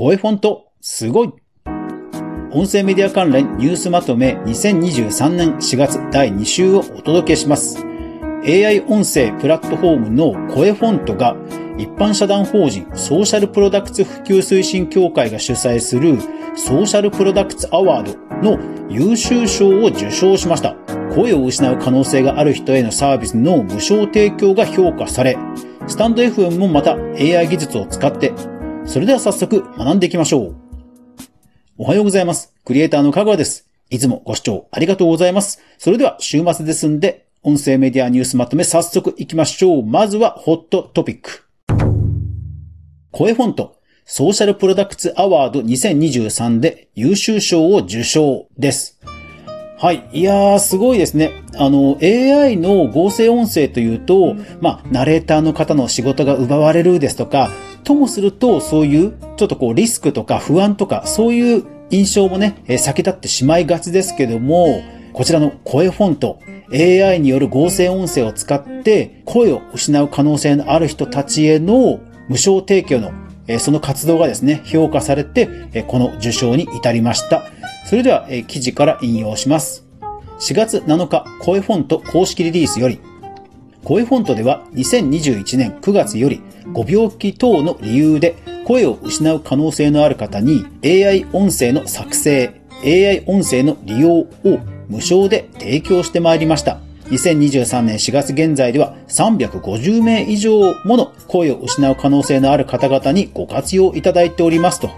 声フォント、すごい音声メディア関連ニュースまとめ2023年4月第2週をお届けします。AI 音声プラットフォームの声フォントが一般社団法人ソーシャルプロダクツ普及推進協会が主催するソーシャルプロダクツアワードの優秀賞を受賞しました。声を失う可能性がある人へのサービスの無償提供が評価され、スタンド FM もまた AI 技術を使って、それでは早速学んでいきましょう。おはようございます。クリエイターの香川です。いつもご視聴ありがとうございます。それでは週末ですんで、音声メディアニュースまとめ早速行きましょう。まずはホットトピック。声フォント、ソーシャルプロダクツアワード2023で優秀賞を受賞です。はい。いやー、すごいですね。あの、AI の合成音声というと、まあ、ナレーターの方の仕事が奪われるですとか、ともすると、そういう、ちょっとこう、リスクとか不安とか、そういう印象もね、え先立ってしまいがちですけども、こちらの声フォント、AI による合成音声を使って声を失う可能性のある人たちへの無償提供のその活動がですね、評価されて、この受賞に至りました。それでは、記事から引用します。4月7日、声フォント公式リリースより、声フォントでは2021年9月よりご病気等の理由で声を失う可能性のある方に AI 音声の作成、AI 音声の利用を無償で提供してまいりました。2023年4月現在では350名以上もの声を失う可能性のある方々にご活用いただいておりますと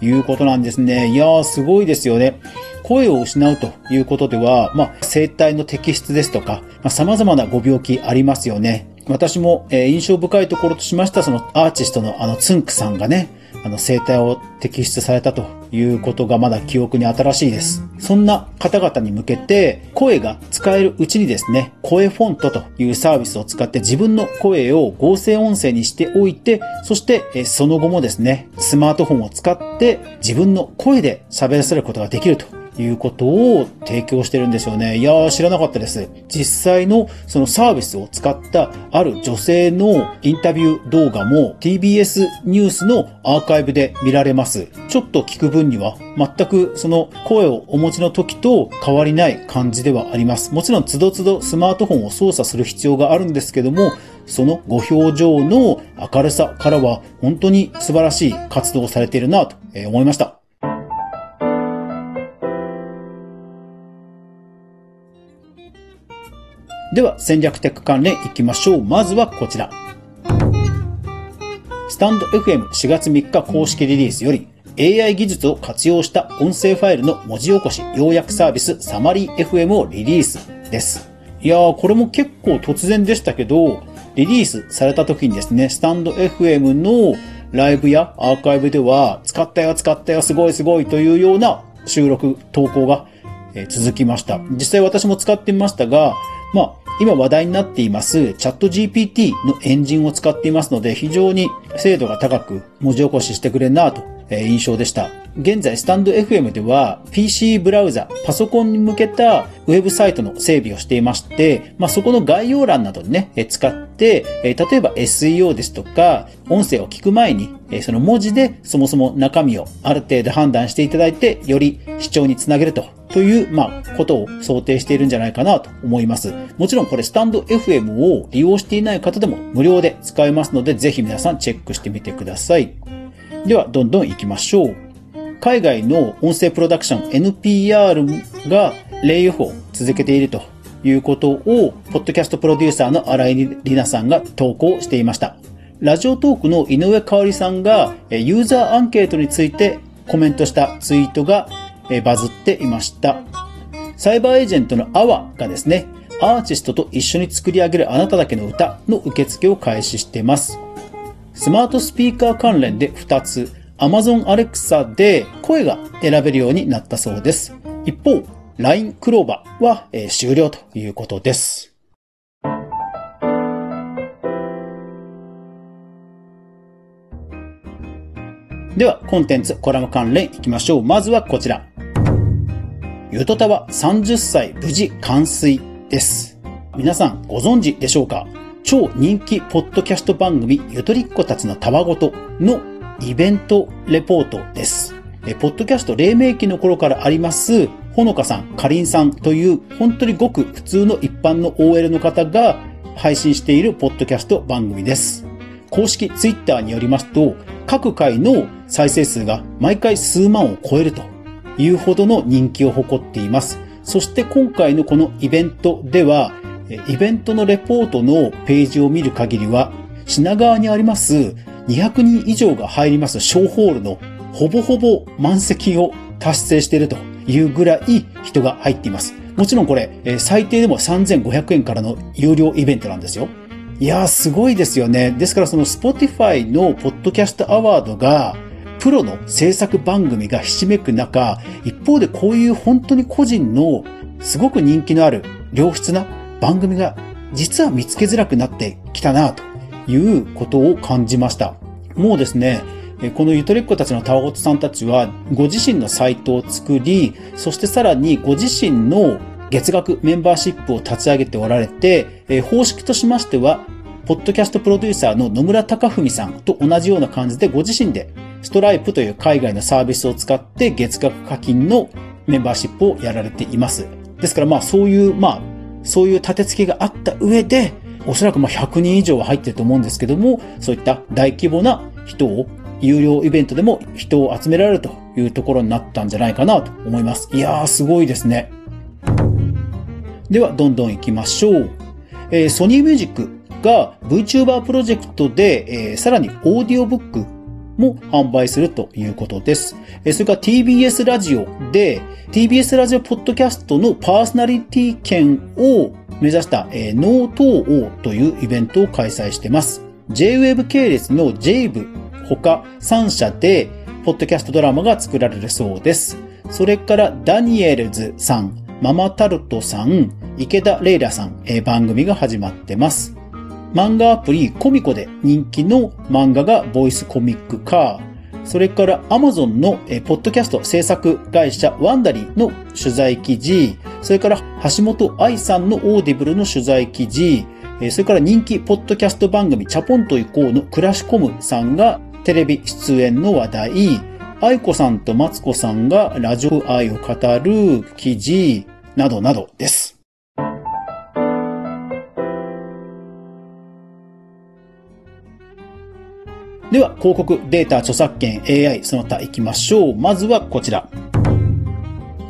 いうことなんですね。いやーすごいですよね。声を失うということでは、まあ、声帯の摘出ですとか、まあ、様々なご病気ありますよね。私も、えー、印象深いところとしましたそのアーティストのあのツンクさんがね、あの生態を摘出されたということがまだ記憶に新しいです。そんな方々に向けて声が使えるうちにですね、声フォントというサービスを使って自分の声を合成音声にしておいて、そしてその後もですね、スマートフォンを使って自分の声で喋らせることができるということを提供してるんですよね。いやー知らなかったです。実際のそのサービスを使ったある女性のインタビュー動画も TBS ニュースのアーカイブで見られます。ちょっと聞く分には全くその声をお持ちの時と変わりない感じではあります。もちろんつどつどスマートフォンを操作する必要があるんですけども、そのご表情の明るさからは本当に素晴らしい活動をされているなと思いました。では戦略テック関連いきましょう。まずはこちら。スタンド FM4 月3日公式リリースより AI 技術を活用した音声ファイルの文字起こし要約サービスサマリー FM をリリースです。いやー、これも結構突然でしたけど、リリースされた時にですね、スタンド FM のライブやアーカイブでは、使ったよ、使ったよ、すごいすごいというような収録、投稿が続きました。実際私も使ってみましたが、まあ、今話題になっていますチャット GPT のエンジンを使っていますので非常に精度が高く文字起こししてくれるなと印象でした。現在、スタンド FM では PC ブラウザ、パソコンに向けたウェブサイトの整備をしていまして、まあ、そこの概要欄などにね、使って、例えば SEO ですとか、音声を聞く前に、その文字でそもそも中身をある程度判断していただいて、より視聴につなげるとという、まあ、ことを想定しているんじゃないかなと思います。もちろんこれスタンド FM を利用していない方でも無料で使えますので、ぜひ皆さんチェックしてみてください。では、どんどん行きましょう。海外の音声プロダクション NPR がレイオフを続けているということを、ポッドキャストプロデューサーの荒井里奈さんが投稿していました。ラジオトークの井上香織さんがユーザーアンケートについてコメントしたツイートがバズっていました。サイバーエージェントのアワがですね、アーティストと一緒に作り上げるあなただけの歌の受付を開始しています。スマートスピーカー関連で2つ、Amazon Alexa で声が選べるようになったそうです。一方、LINE クローバーは、えー、終了ということです。では、コンテンツ、コラム関連いきましょう。まずはこちら。ゆとたわ30歳無事完遂です。皆さんご存知でしょうか？超人気ポッドキャスト番組ゆとりっ子たちのたわごとのイベントレポートです。えポッドキャスト黎明期の頃からあります、ほのかさん、かりんさんという本当にごく普通の一般の OL の方が配信しているポッドキャスト番組です。公式ツイッターによりますと、各回の再生数が毎回数万を超えるというほどの人気を誇っています。そして今回のこのイベントでは、イベントのレポートのページを見る限りは、品川にあります200人以上が入ります小ホールのほぼほぼ満席を達成しているというぐらい人が入っています。もちろんこれ、最低でも3500円からの有料イベントなんですよ。いやーすごいですよね。ですからその Spotify のポッドキャストアワードがプロの制作番組がひしめく中、一方でこういう本当に個人のすごく人気のある良質な番組が実は見つけづらくなってきたなということを感じました。もうですね、このゆとりっ子たちのタワゴトさんたちは、ご自身のサイトを作り、そしてさらにご自身の月額メンバーシップを立ち上げておられて、方式としましては、ポッドキャストプロデューサーの野村隆文さんと同じような感じでご自身でストライプという海外のサービスを使って月額課金のメンバーシップをやられています。ですからまあそういう、まあそういう立て付けがあった上で、おそらくまあ100人以上は入ってると思うんですけども、そういった大規模な人を有料イベントでも人を集められるというところになったんじゃないかなと思います。いやー、すごいですね。では、どんどん行きましょう。えー、ソニーミュージックが VTuber プロジェクトで、えー、さらにオーディオブックも販売するということです。それから TBS ラジオで TBS ラジオポッドキャストのパーソナリティ権を目指した、えー、ノート王というイベントを開催してます。JWave 系列の JAVE 他3社で、ポッドキャストドラマが作られるそうです。それから、ダニエルズさん、ママタルトさん、池田レイラさん、えー、番組が始まってます。漫画アプリ comico で人気の漫画がボイスコミック化、それから Amazon のポッドキャスト制作会社 Wondery の取材記事、それから橋本愛さんの Audible の取材記事、それから人気ポッドキャスト番組チャポンと行こうのクラシコムさんがテレビ出演の話題、愛子さんとマツコさんがラジオ愛を語る記事、などなどです。では、広告、データ、著作権、AI、その他行きましょう。まずはこちら。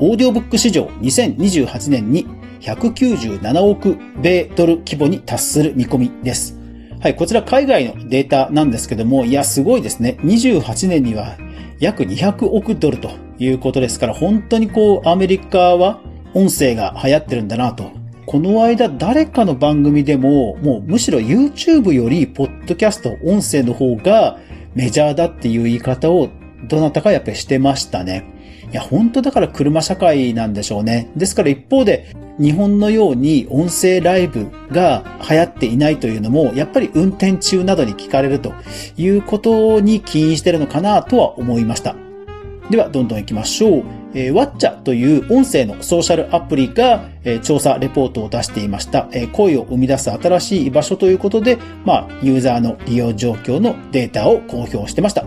オーディオブック市場2028年に197億米ドル規模に達する見込みです。はい、こちら海外のデータなんですけども、いや、すごいですね。28年には約200億ドルということですから、本当にこう、アメリカは音声が流行ってるんだなと。この間誰かの番組でも、もうむしろ YouTube より、ポッドキャスト、音声の方がメジャーだっていう言い方をどなたかやっぱりしてましたね。いや、本当だから車社会なんでしょうね。ですから一方で、日本のように音声ライブが流行っていないというのも、やっぱり運転中などに聞かれるということに起因しているのかなとは思いました。では、どんどん行きましょう。えー、ワッチャという音声のソーシャルアプリが、えー、調査レポートを出していました、えー、声を生み出す新しい場所ということで、まあ、ユーザーの利用状況のデータを公表してました。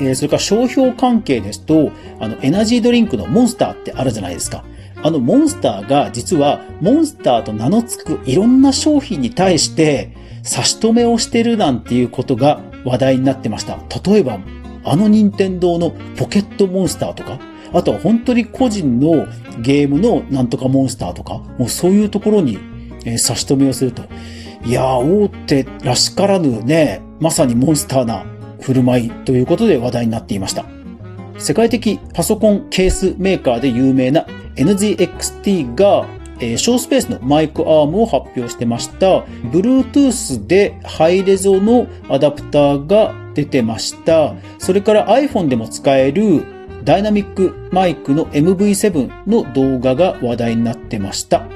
えー、それから商標関係ですと、あの、エナジードリンクのモンスターってあるじゃないですか。あのモンスターが実はモンスターと名の付くいろんな商品に対して差し止めをしてるなんていうことが話題になってました。例えば、あの任天堂のポケットモンスターとか、あとは本当に個人のゲームのなんとかモンスターとか、もうそういうところにえ差し止めをすると。いやー、大手らしからぬね、まさにモンスターな振る舞いということで話題になっていました。世界的パソコンケースメーカーで有名な NGXT が、えー、小スペースのマイクアームを発表してました。Bluetooth でハイレゾのアダプターが出てました。それから iPhone でも使えるダイナミックマイクの MV7 の動画が話題になってました。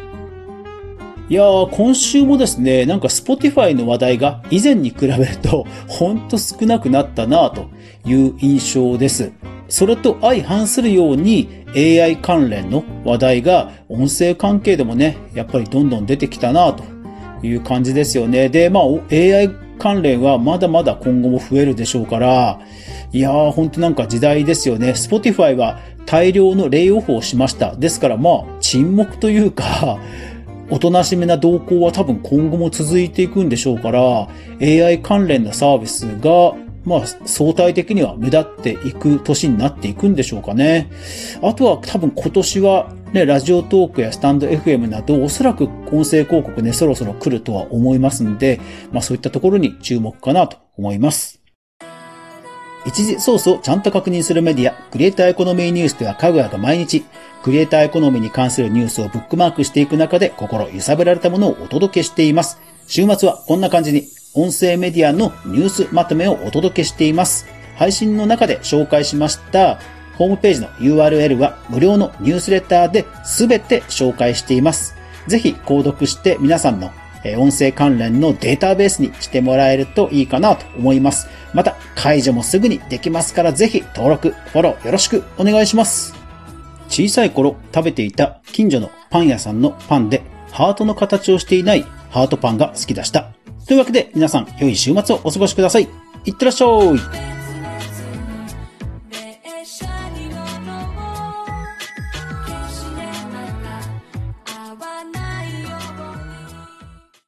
いやー、今週もですね、なんか Spotify の話題が以前に比べると、ほんと少なくなったなという印象です。それと相反するように AI 関連の話題が音声関係でもね、やっぱりどんどん出てきたなという感じですよね。で、まあ AI 関連はまだまだ今後も増えるでしょうから、いやー、ほんとなんか時代ですよね。Spotify は大量のレイオフをしました。ですからまあ、沈黙というか、おとなしめな動向は多分今後も続いていくんでしょうから、AI 関連のサービスがまあ、相対的には目立っていく年になっていくんでしょうかね。あとは多分今年はね、ラジオトークやスタンド FM など、おそらく音声広告ね、そろそろ来るとは思いますんで、まあそういったところに注目かなと思います。一時ソースをちゃんと確認するメディア、クリエイターエコノミーニュースではかぐやが毎日、クリエイターエコノミーに関するニュースをブックマークしていく中で心揺さぶられたものをお届けしています。週末はこんな感じに音声メディアのニュースまとめをお届けしています。配信の中で紹介しましたホームページの URL は無料のニュースレターで全て紹介しています。ぜひ購読して皆さんの音声関連のデータベースにしてもらえるといいかなと思います。また、解除もすぐにできますからぜひ登録、フォローよろしくお願いします。小さい頃食べていた近所のパン屋さんのパンでハートの形をしていないハートパンが好きでした。というわけで皆さん良い週末をお過ごしください。いってらっしゃい